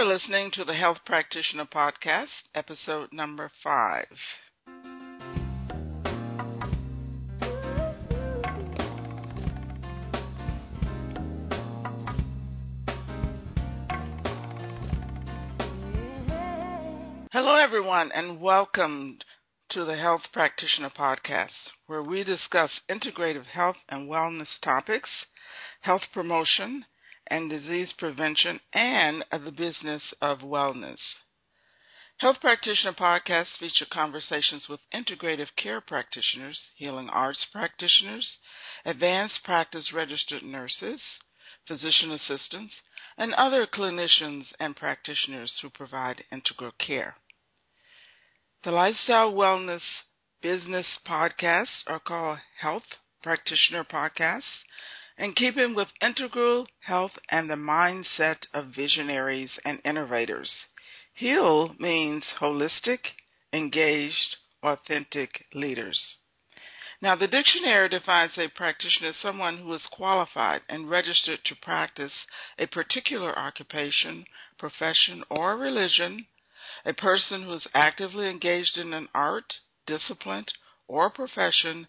You're listening to the Health Practitioner Podcast, episode number five. Hello, everyone, and welcome to the Health Practitioner Podcast, where we discuss integrative health and wellness topics, health promotion, and disease prevention, and the business of wellness. Health Practitioner Podcasts feature conversations with integrative care practitioners, healing arts practitioners, advanced practice registered nurses, physician assistants, and other clinicians and practitioners who provide integral care. The Lifestyle Wellness Business Podcasts are called Health Practitioner Podcasts in keeping with integral health and the mindset of visionaries and innovators. HEAL means holistic, engaged, authentic leaders. Now, the dictionary defines a practitioner as someone who is qualified and registered to practice a particular occupation, profession, or religion, a person who is actively engaged in an art, discipline, or profession,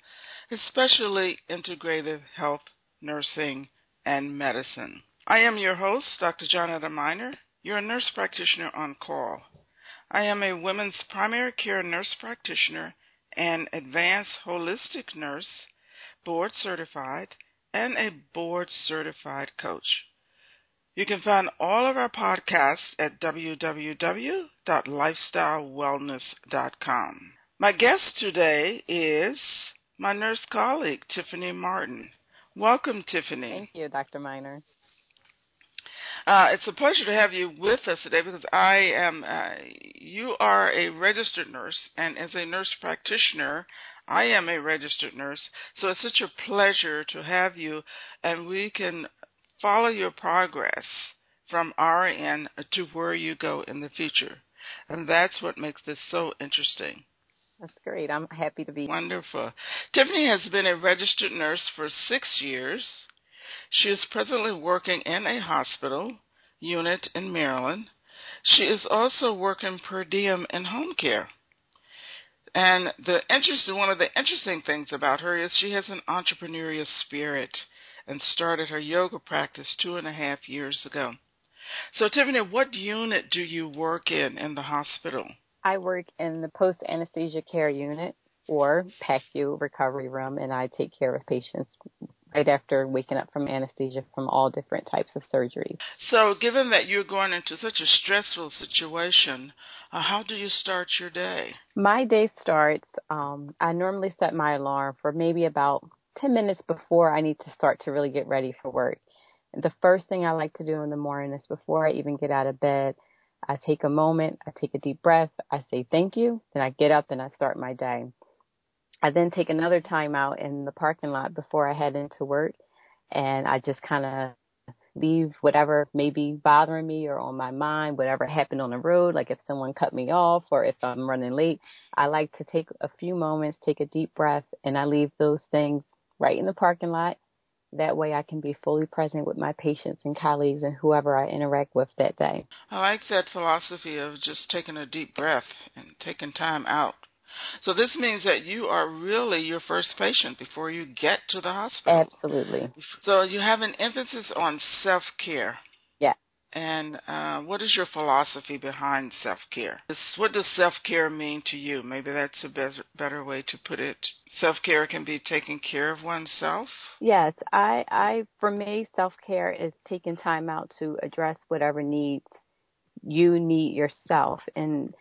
especially integrative health nursing, and medicine. I am your host, Dr. Jonetta Miner. You're a nurse practitioner on call. I am a women's primary care nurse practitioner and advanced holistic nurse, board certified, and a board certified coach. You can find all of our podcasts at www.lifestylewellness.com. My guest today is my nurse colleague, Tiffany Martin. Welcome, Tiffany. Thank you, Dr. Miner. Uh, it's a pleasure to have you with us today because I am. Uh, you are a registered nurse, and as a nurse practitioner, I am a registered nurse. So it's such a pleasure to have you, and we can follow your progress from our end to where you go in the future, and that's what makes this so interesting. That's great. I'm happy to be. Wonderful. Tiffany has been a registered nurse for six years. She is presently working in a hospital unit in Maryland. She is also working per diem in home care. And the interesting one of the interesting things about her is she has an entrepreneurial spirit and started her yoga practice two and a half years ago. So Tiffany, what unit do you work in in the hospital? I work in the post anesthesia care unit or PACU recovery room, and I take care of patients right after waking up from anesthesia from all different types of surgeries. So, given that you're going into such a stressful situation, uh, how do you start your day? My day starts, um, I normally set my alarm for maybe about 10 minutes before I need to start to really get ready for work. The first thing I like to do in the morning is before I even get out of bed, I take a moment, I take a deep breath, I say thank you, then I get up and I start my day. I then take another time out in the parking lot before I head into work and I just kind of leave whatever may be bothering me or on my mind, whatever happened on the road, like if someone cut me off or if I'm running late. I like to take a few moments, take a deep breath, and I leave those things right in the parking lot that way I can be fully present with my patients and colleagues and whoever I interact with that day. I like that philosophy of just taking a deep breath and taking time out. So this means that you are really your first patient before you get to the hospital. Absolutely. So you have an emphasis on self-care. And uh, what is your philosophy behind self care? What does self care mean to you? Maybe that's a better, better way to put it. Self care can be taking care of oneself. Yes, I, I, for me, self care is taking time out to address whatever needs you need yourself, and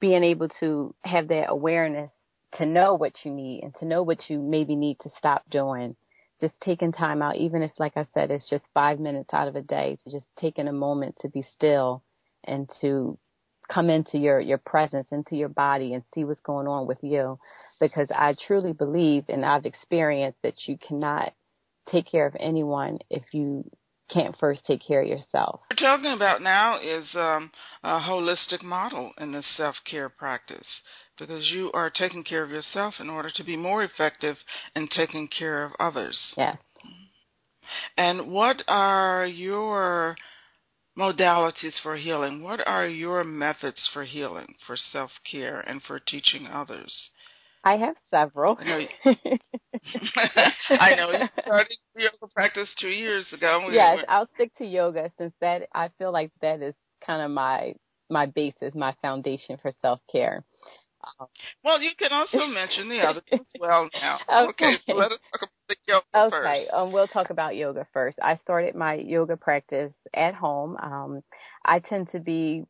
being able to have that awareness to know what you need and to know what you maybe need to stop doing just taking time out, even if, like I said, it's just five minutes out of a day, to just taking a moment to be still and to come into your, your presence, into your body and see what's going on with you. Because I truly believe and I've experienced that you cannot take care of anyone if you can't first take care of yourself. What we're talking about now is um, a holistic model in the self care practice because you are taking care of yourself in order to be more effective in taking care of others. Yes. And what are your modalities for healing. What are your methods for healing, for self care, and for teaching others? I have several. I know you, I know you started yoga practice two years ago. yes, I'll stick to yoga since that I feel like that is kind of my my basis, my foundation for self care. Well, you can also mention the others as well now. Okay. okay, so let us talk about the yoga okay. first. Okay, um, we'll talk about yoga first. I started my yoga practice at home. Um, I tend to be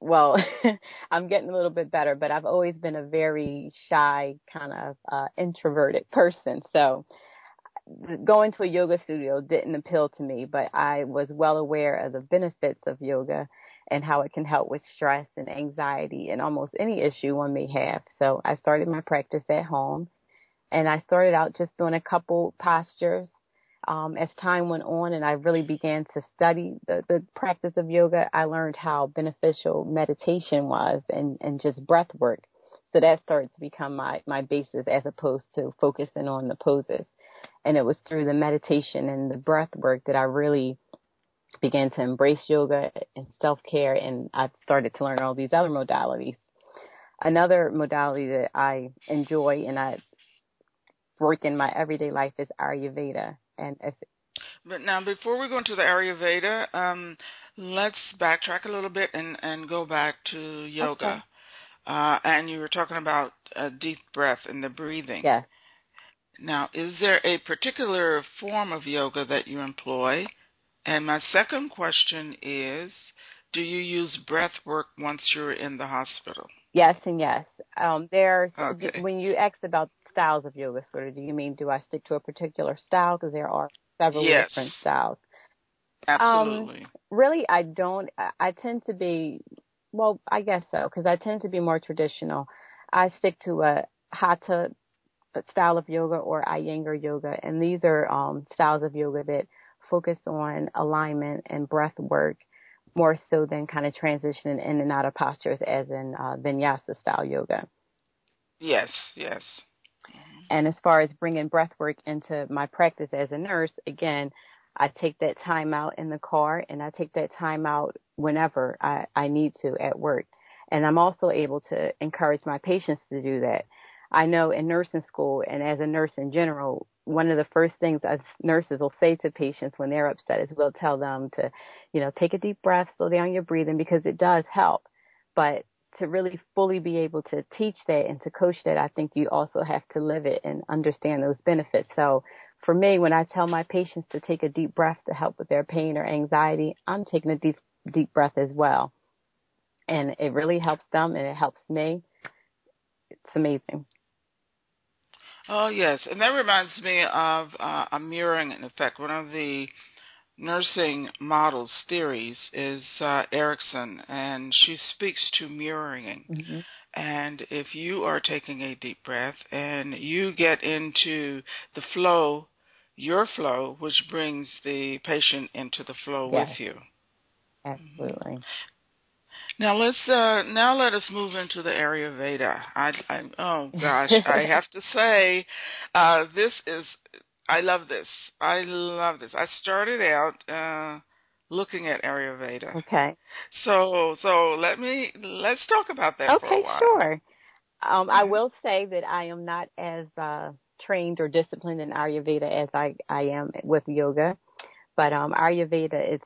well, I'm getting a little bit better, but I've always been a very shy, kind of uh, introverted person. So going to a yoga studio didn't appeal to me, but I was well aware of the benefits of yoga and how it can help with stress and anxiety and almost any issue one may have. So I started my practice at home and I started out just doing a couple postures um, as time went on and I really began to study the, the practice of yoga, I learned how beneficial meditation was and, and just breath work. So that started to become my, my basis as opposed to focusing on the poses. And it was through the meditation and the breath work that I really began to embrace yoga and self care and I started to learn all these other modalities. Another modality that I enjoy and I work in my everyday life is Ayurveda and if but now before we go into the Ayurveda, um, let's backtrack a little bit and, and go back to yoga. Okay. Uh, and you were talking about a deep breath and the breathing. Yes. Now, is there a particular form of yoga that you employ? And my second question is, do you use breath work once you're in the hospital? Yes and yes. Um, there's okay. when you asked about styles of yoga, sort of, do you mean do I stick to a particular style? Because there are several yes. different styles. Absolutely. Um, really, I don't. I tend to be, well, I guess so, because I tend to be more traditional. I stick to a hatha style of yoga or Iyengar yoga, and these are um, styles of yoga that focus on alignment and breath work more so than kind of transitioning in and out of postures as in uh, vinyasa style yoga. Yes, yes. And as far as bringing breath work into my practice as a nurse, again, I take that time out in the car and I take that time out whenever I, I need to at work. And I'm also able to encourage my patients to do that. I know in nursing school and as a nurse in general, one of the first things as nurses will say to patients when they're upset is we'll tell them to, you know, take a deep breath, slow down your breathing because it does help. But to really fully be able to teach that and to coach that, I think you also have to live it and understand those benefits. So for me, when I tell my patients to take a deep breath to help with their pain or anxiety, I'm taking a deep, deep breath as well. And it really helps them and it helps me. It's amazing. Oh yes, and that reminds me of uh, a mirroring effect. One of the nursing models theories is uh, Erickson, and she speaks to mirroring. Mm-hmm. And if you are taking a deep breath and you get into the flow, your flow, which brings the patient into the flow yes. with you. Absolutely. Now let's uh, now let us move into the Ayurveda. I, I oh gosh, I have to say, uh, this is I love this. I love this. I started out uh, looking at Ayurveda. Okay. So so let me let's talk about that. Okay, sure. Um, mm-hmm. I will say that I am not as uh, trained or disciplined in Ayurveda as I I am with yoga, but um, Ayurveda is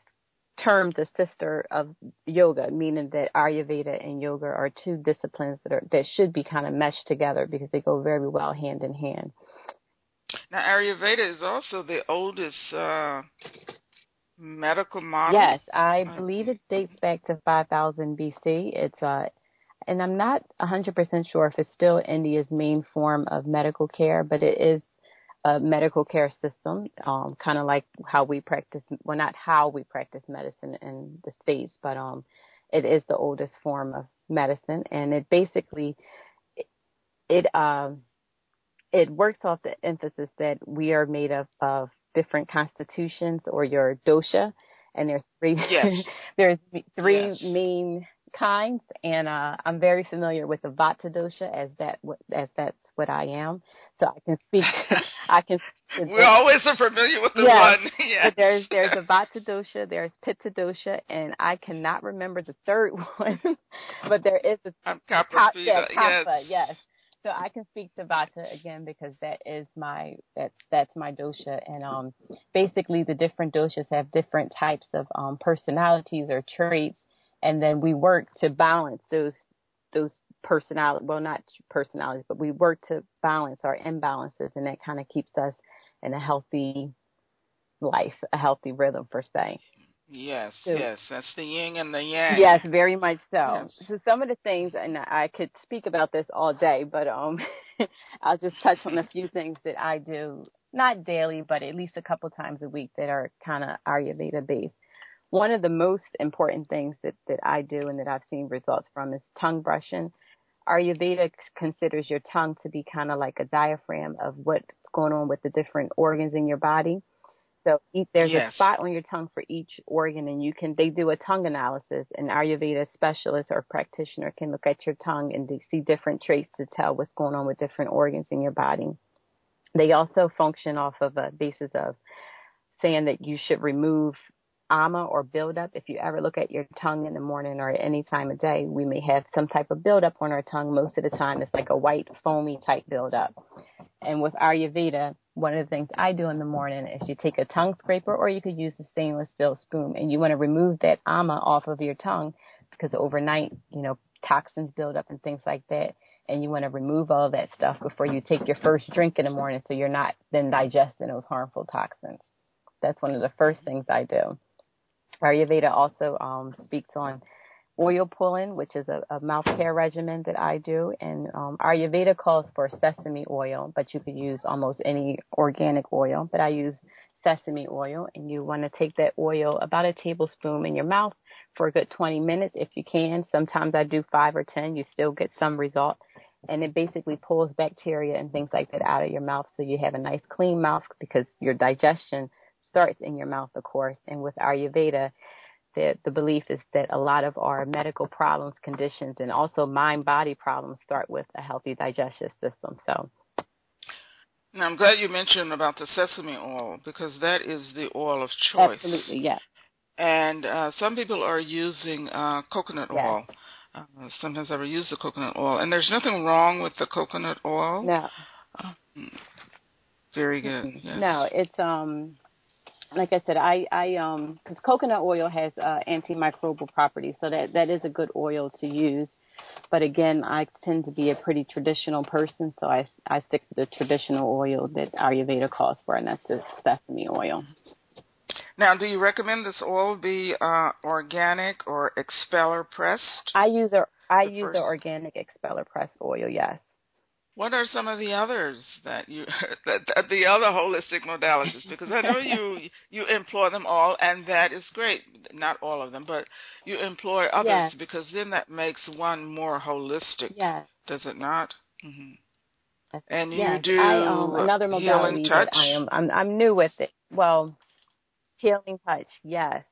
termed the sister of yoga, meaning that Ayurveda and yoga are two disciplines that are that should be kind of meshed together because they go very well hand in hand. Now, Ayurveda is also the oldest uh, medical model. Yes, I believe it dates back to 5000 BC. It's uh, and I'm not 100% sure if it's still India's main form of medical care, but it is a medical care system, um, kind of like how we practice, well, not how we practice medicine in the States, but um, it is the oldest form of medicine. And it basically, it, it, um, it works off the emphasis that we are made up of different constitutions or your dosha. And there's three, yes. there's three yes. main kinds, and uh, I'm very familiar with the Vata dosha as that as that's what I am. So I can speak I can we always are familiar with the yes, one. yes. There's there's a Vata dosha, there's Pitta dosha, and I cannot remember the third one. but there is a Kapha, yeah, yes. yes. So I can speak to Vata again because that is my that's that's my dosha, and um basically the different doshas have different types of um personalities or traits, and then we work to balance those those personality well not personalities but we work to balance our imbalances and that kind of keeps us in a healthy life a healthy rhythm per se. Yes so, yes that's the yin and the yang. Yes very much so. Yes. so some of the things and i could speak about this all day but um i'll just touch on a few things that i do not daily but at least a couple times a week that are kind of ayurveda based one of the most important things that, that I do and that I've seen results from is tongue brushing. Ayurveda considers your tongue to be kind of like a diaphragm of what's going on with the different organs in your body. So there's yes. a spot on your tongue for each organ, and you can they do a tongue analysis. An Ayurveda specialist or practitioner can look at your tongue and see different traits to tell what's going on with different organs in your body. They also function off of a basis of saying that you should remove ama or buildup. If you ever look at your tongue in the morning or at any time of day, we may have some type of buildup on our tongue. Most of the time, it's like a white foamy type buildup. And with Ayurveda, one of the things I do in the morning is you take a tongue scraper or you could use a stainless steel spoon and you want to remove that ama off of your tongue because overnight, you know, toxins build up and things like that. And you want to remove all that stuff before you take your first drink in the morning so you're not then digesting those harmful toxins. That's one of the first things I do. Ayurveda also um, speaks on oil pulling, which is a, a, mouth care regimen that I do. And um, Ayurveda calls for sesame oil, but you could use almost any organic oil. But I use sesame oil, and you want to take that oil, about a tablespoon, in your mouth for a good 20 minutes if you can. Sometimes I do five or 10. You still get some result. And it basically pulls bacteria and things like that out of your mouth so you have a nice clean mouth because your digestion – starts in your mouth, of course. And with Ayurveda, the, the belief is that a lot of our medical problems, conditions, and also mind body problems start with a healthy digestive system. So. Now, I'm glad you mentioned about the sesame oil because that is the oil of choice. Absolutely, yes. And uh, some people are using uh, coconut yes. oil. Uh, sometimes I use the coconut oil, and there's nothing wrong with the coconut oil. No. Uh, very good. Yes. No, it's um like I said, I I um because coconut oil has uh, antimicrobial properties, so that that is a good oil to use. But again, I tend to be a pretty traditional person, so I I stick to the traditional oil that Ayurveda calls for, and that's the sesame oil. Now, do you recommend this oil be uh, organic or expeller pressed? I use a I use first... the organic expeller pressed oil. Yes. What are some of the others that you that, that the other holistic modalities? Because I know you you employ them all, and that is great. Not all of them, but you employ others yes. because then that makes one more holistic. Yes. Does it not? Mm-hmm. And you yes. do I, um, another modality healing touch. I am I'm, I'm new with it. Well, healing touch. Yes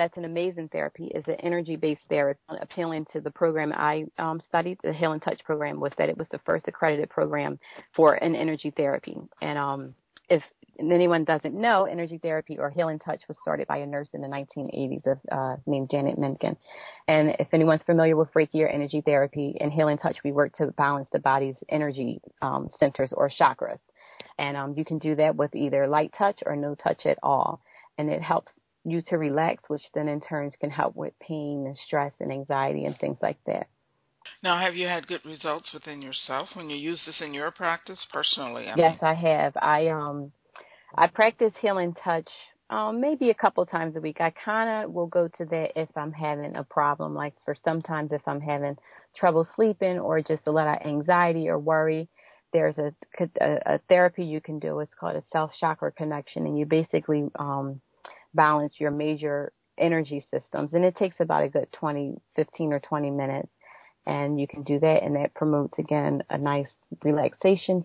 that's an amazing therapy is an energy based therapy appealing to the program I um, studied. The Healing Touch program was that it was the first accredited program for an energy therapy. And um, if anyone doesn't know, energy therapy or Healing Touch was started by a nurse in the 1980s of, uh, named Janet Mentgen. And if anyone's familiar with Reiki or energy therapy, in Healing Touch, we work to balance the body's energy um, centers or chakras. And um, you can do that with either light touch or no touch at all. And it helps you to relax, which then in turns can help with pain and stress and anxiety and things like that. Now, have you had good results within yourself when you use this in your practice personally? I yes, mean? I have. I um, I practice healing touch um, maybe a couple times a week. I kind of will go to that if I'm having a problem, like for sometimes if I'm having trouble sleeping or just a lot of anxiety or worry. There's a, a, a therapy you can do. It's called a self chakra connection, and you basically um, balance your major energy systems. And it takes about a good 20, 15 or 20 minutes. And you can do that, and that promotes again a nice relaxation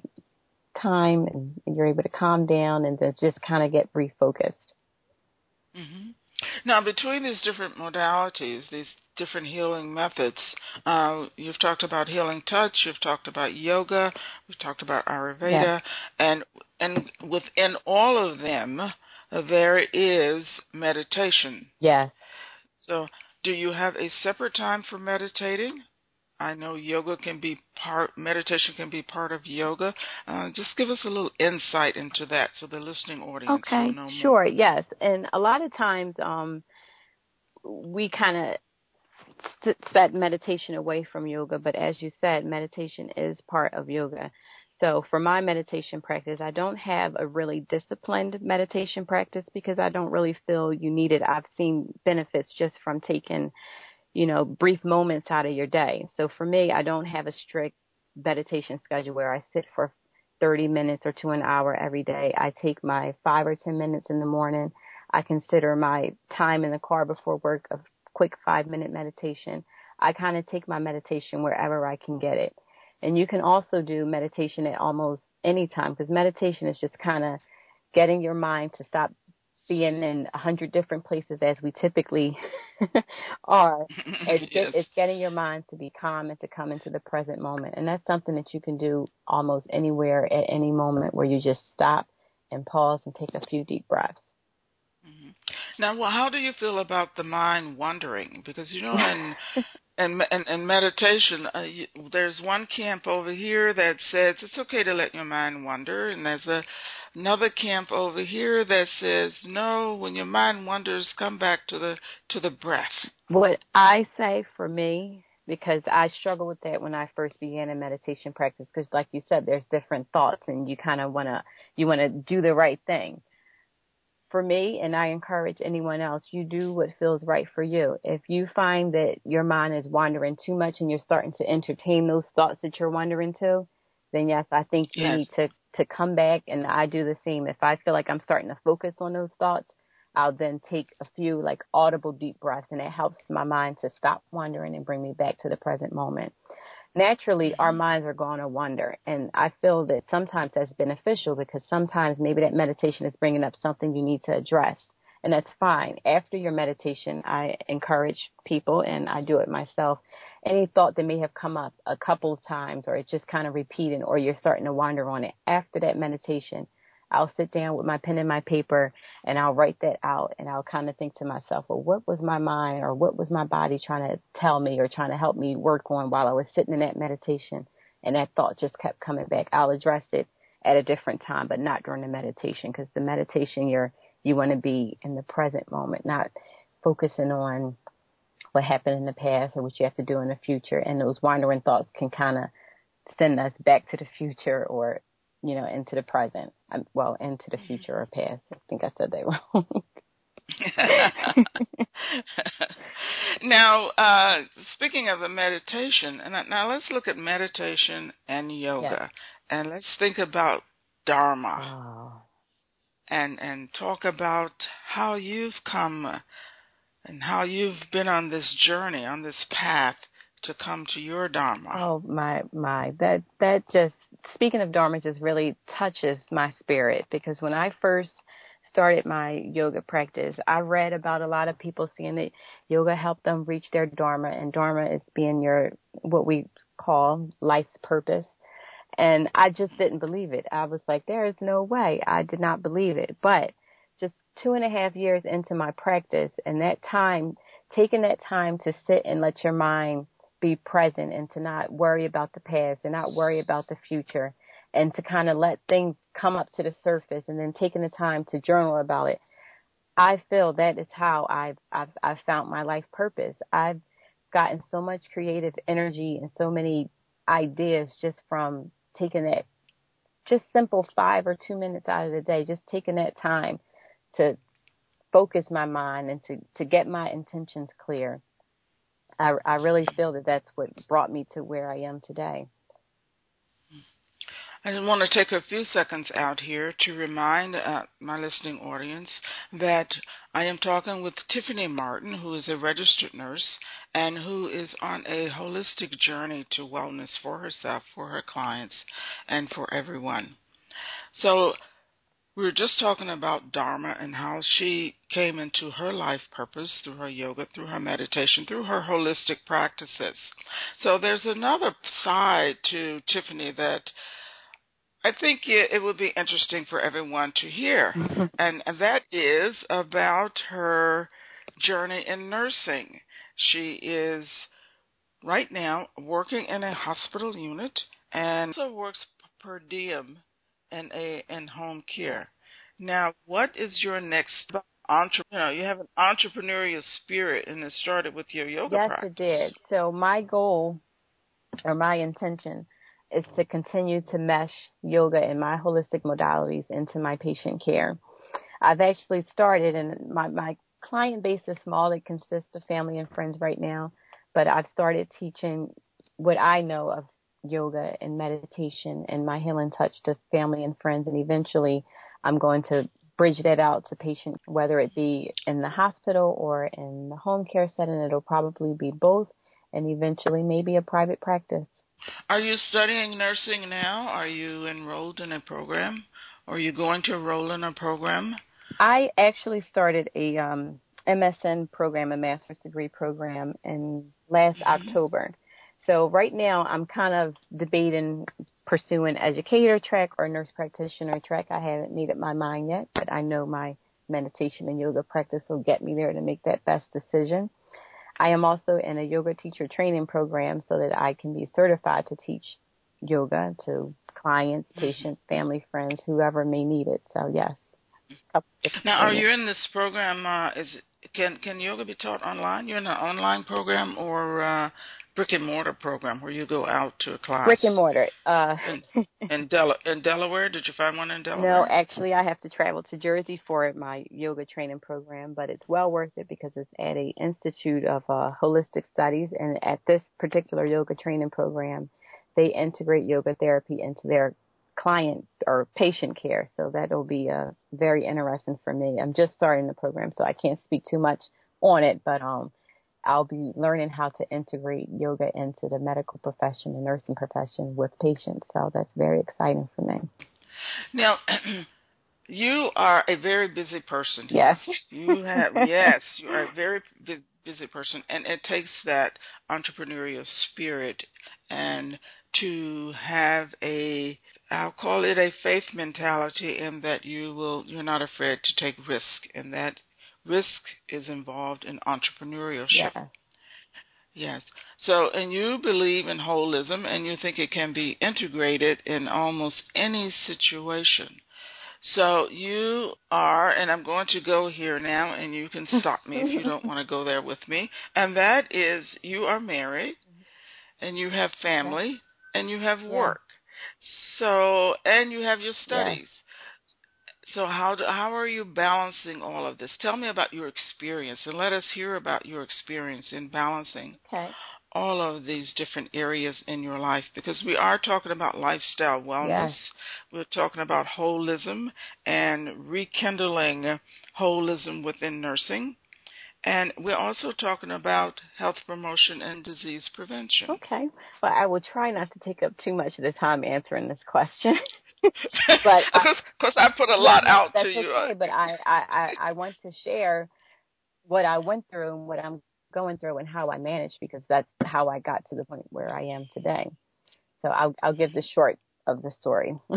time, and you're able to calm down and then just kind of get refocused. Mm-hmm. Now, between these different modalities, these different healing methods, uh, you've talked about healing touch, you've talked about yoga, we've talked about Ayurveda, yes. and and within all of them, there is meditation. Yes. So, do you have a separate time for meditating? I know yoga can be part, meditation can be part of yoga. Uh, just give us a little insight into that so the listening audience okay, will know more. Sure, yes. And a lot of times um, we kind of set meditation away from yoga, but as you said, meditation is part of yoga. So for my meditation practice, I don't have a really disciplined meditation practice because I don't really feel you need it. I've seen benefits just from taking you know, brief moments out of your day. So for me, I don't have a strict meditation schedule where I sit for 30 minutes or to an hour every day. I take my five or 10 minutes in the morning. I consider my time in the car before work a quick five minute meditation. I kind of take my meditation wherever I can get it. And you can also do meditation at almost any time because meditation is just kind of getting your mind to stop being in a hundred different places as we typically are. It's, yes. it's getting your mind to be calm and to come into the present moment. And that's something that you can do almost anywhere at any moment where you just stop and pause and take a few deep breaths. Mm-hmm. Now, well, how do you feel about the mind wandering? Because you know, in and and, and meditation, uh, you, there's one camp over here that says it's okay to let your mind wander, and there's a another camp over here that says no when your mind wanders come back to the to the breath. What i say for me because i struggled with that when i first began a meditation practice because like you said there's different thoughts and you kind of want to you want to do the right thing for me and i encourage anyone else you do what feels right for you if you find that your mind is wandering too much and you're starting to entertain those thoughts that you're wandering to then yes i think you yes. need to to come back and I do the same. If I feel like I'm starting to focus on those thoughts, I'll then take a few like audible deep breaths and it helps my mind to stop wandering and bring me back to the present moment. Naturally, our minds are going to wander and I feel that sometimes that's beneficial because sometimes maybe that meditation is bringing up something you need to address and that's fine. After your meditation, I encourage people, and I do it myself. Any thought that may have come up a couple of times, or it's just kind of repeating, or you're starting to wander on it, after that meditation, I'll sit down with my pen and my paper and I'll write that out and I'll kind of think to myself, well, what was my mind or what was my body trying to tell me or trying to help me work on while I was sitting in that meditation? And that thought just kept coming back. I'll address it at a different time, but not during the meditation because the meditation, you're you want to be in the present moment, not focusing on what happened in the past or what you have to do in the future. And those wandering thoughts can kind of send us back to the future or, you know, into the present. Um, well, into the future or past. I think I said that wrong. now, uh, speaking of the meditation, and now let's look at meditation and yoga, and let's think about Dharma. Oh and and talk about how you've come and how you've been on this journey, on this path to come to your dharma. Oh my my, that that just speaking of dharma just really touches my spirit because when I first started my yoga practice, I read about a lot of people saying that yoga helped them reach their dharma, and dharma is being your what we call life's purpose. And I just didn't believe it. I was like, there is no way. I did not believe it. But just two and a half years into my practice and that time, taking that time to sit and let your mind be present and to not worry about the past and not worry about the future and to kind of let things come up to the surface and then taking the time to journal about it. I feel that is how I've, I've, I've found my life purpose. I've gotten so much creative energy and so many ideas just from taking that just simple five or two minutes out of the day, just taking that time to focus my mind and to, to get my intentions clear. I, I really feel that that's what brought me to where I am today. I just want to take a few seconds out here to remind uh, my listening audience that I am talking with Tiffany Martin, who is a registered nurse and who is on a holistic journey to wellness for herself, for her clients, and for everyone. So, we were just talking about Dharma and how she came into her life purpose through her yoga, through her meditation, through her holistic practices. So, there's another side to Tiffany that I think it, it would be interesting for everyone to hear, and, and that is about her journey in nursing. She is right now working in a hospital unit and also works per diem in a in home care. Now, what is your next entrepreneur? You have an entrepreneurial spirit, and it started with your yoga yes, practice. Yes, it did. So my goal or my intention is to continue to mesh yoga and my holistic modalities into my patient care. I've actually started, and my my client base is small. It consists of family and friends right now, but I've started teaching what I know of yoga and meditation and my healing touch to family and friends, and eventually I'm going to bridge that out to patients, whether it be in the hospital or in the home care setting. It'll probably be both, and eventually maybe a private practice. Are you studying nursing now? Are you enrolled in a program? Are you going to enroll in a program? I actually started a um, MSN program, a master's degree program, in last mm-hmm. October. So right now I'm kind of debating pursuing educator track or nurse practitioner track. I haven't made up my mind yet, but I know my meditation and yoga practice will get me there to make that best decision. I am also in a yoga teacher training program so that I can be certified to teach yoga to clients, mm-hmm. patients, family, friends, whoever may need it. So yes. Now, are you in this program? Uh, is can can yoga be taught online? You're in an online program or uh, brick and mortar program where you go out to a class? Brick and mortar. Uh, in in, Del- in Delaware, did you find one in Delaware? No, actually, I have to travel to Jersey for my yoga training program, but it's well worth it because it's at a Institute of uh, Holistic Studies, and at this particular yoga training program, they integrate yoga therapy into their client or patient care. So that'll be uh, very interesting for me. I'm just starting the program, so I can't speak too much on it, but um, I'll be learning how to integrate yoga into the medical profession, the nursing profession with patients. So that's very exciting for me. Now, you are a very busy person. Yes. You have yes, you are a very busy person, and it takes that entrepreneurial spirit and to have a I'll call it a faith mentality in that you will you're not afraid to take risk and that risk is involved in entrepreneurship. Yeah. Yes. So, and you believe in holism and you think it can be integrated in almost any situation. So you are, and I'm going to go here now, and you can stop me if you don't want to go there with me. And that is, you are married, and you have family, and you have work. So, and you have your studies. So how do, how are you balancing all of this? Tell me about your experience, and let us hear about your experience in balancing okay. all of these different areas in your life. Because we are talking about lifestyle wellness, yes. we're talking about holism and rekindling holism within nursing. And we're also talking about health promotion and disease prevention. Okay. Well, I will try not to take up too much of the time answering this question. but because I, put a lot out to you. Okay, but I, I, I want to share what I went through and what I'm going through and how I managed because that's how I got to the point where I am today. So I'll, I'll give the short of the story.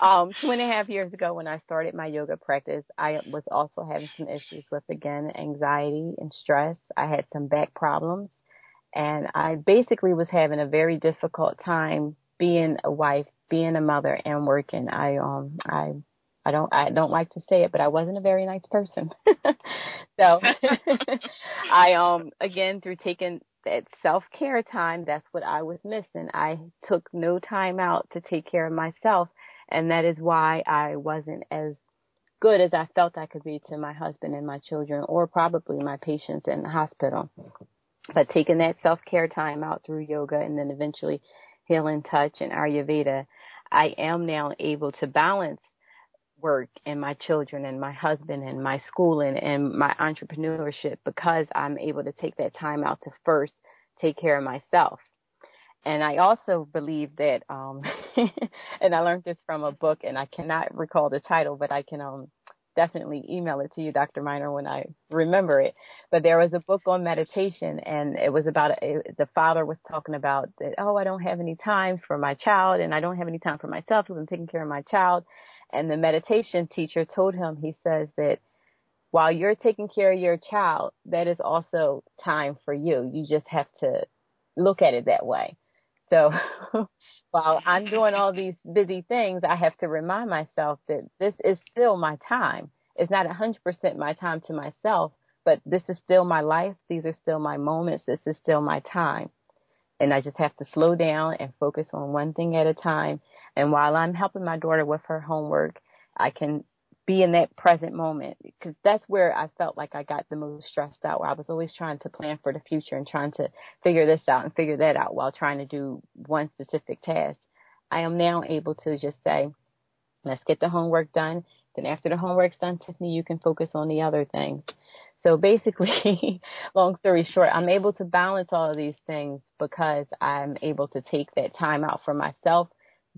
um, two and a half years ago, when I started my yoga practice, I was also having some issues with again anxiety and stress. I had some back problems, and I basically was having a very difficult time being a wife, being a mother and working. I um I I don't I don't like to say it, but I wasn't a very nice person. so I um again through taking that self care time, that's what I was missing. I took no time out to take care of myself and that is why I wasn't as good as I felt I could be to my husband and my children or probably my patients in the hospital. But taking that self care time out through yoga and then eventually healing touch and Ayurveda, I am now able to balance work and my children and my husband and my schooling and my entrepreneurship because I'm able to take that time out to first take care of myself. And I also believe that, um, and I learned this from a book and I cannot recall the title, but I can, um, definitely email it to you, Dr. Miner, when I remember it. But there was a book on meditation, and it was about it, the father was talking about that. Oh, I don't have any time for my child, and I don't have any time for myself because I'm taking care of my child. And the meditation teacher told him, he says that while you're taking care of your child, that is also time for you. You just have to look at it that way. So while I'm doing all these busy things, I have to remind myself that this is still my time. It's not 100% my time to myself, but this is still my life. These are still my moments. This is still my time. And I just have to slow down and focus on one thing at a time. And while I'm helping my daughter with her homework, I can be in that present moment because that's where I felt like I got the most stressed out. Where I was always trying to plan for the future and trying to figure this out and figure that out while trying to do one specific task. I am now able to just say, let's get the homework done. Then after the homework's done, Tiffany, you can focus on the other things. So basically, long story short, I'm able to balance all of these things because I'm able to take that time out for myself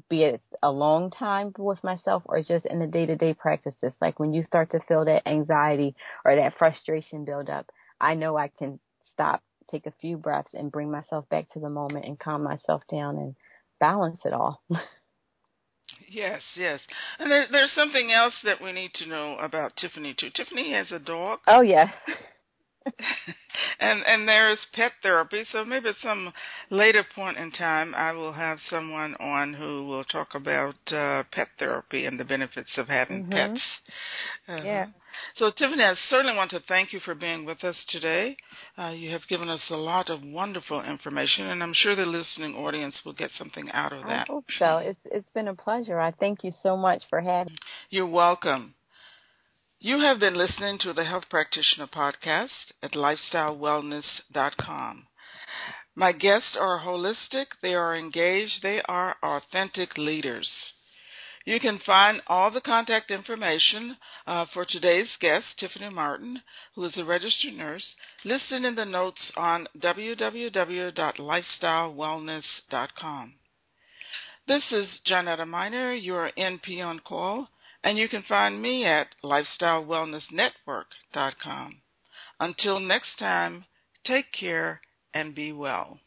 be it a long time with myself or just in the day to day practices. Like when you start to feel that anxiety or that frustration build up, I know I can stop, take a few breaths and bring myself back to the moment and calm myself down and balance it all. yes, yes. And there, there's something else that we need to know about Tiffany too. Tiffany has a dog. Oh yes. And and there is pet therapy. So maybe at some later point in time, I will have someone on who will talk about uh, pet therapy and the benefits of having mm-hmm. pets. Uh, yeah. So Tiffany, I certainly want to thank you for being with us today. Uh, you have given us a lot of wonderful information, and I'm sure the listening audience will get something out of that. I hope so. It's it's been a pleasure. I thank you so much for having. You're welcome. You have been listening to the Health Practitioner Podcast at lifestylewellness.com. My guests are holistic, they are engaged, they are authentic leaders. You can find all the contact information uh, for today's guest, Tiffany Martin, who is a registered nurse, listed in the notes on www.lifestylewellness.com. This is Janetta Miner, your NP on call and you can find me at lifestylewellnessnetwork.com. Until next time, take care and be well.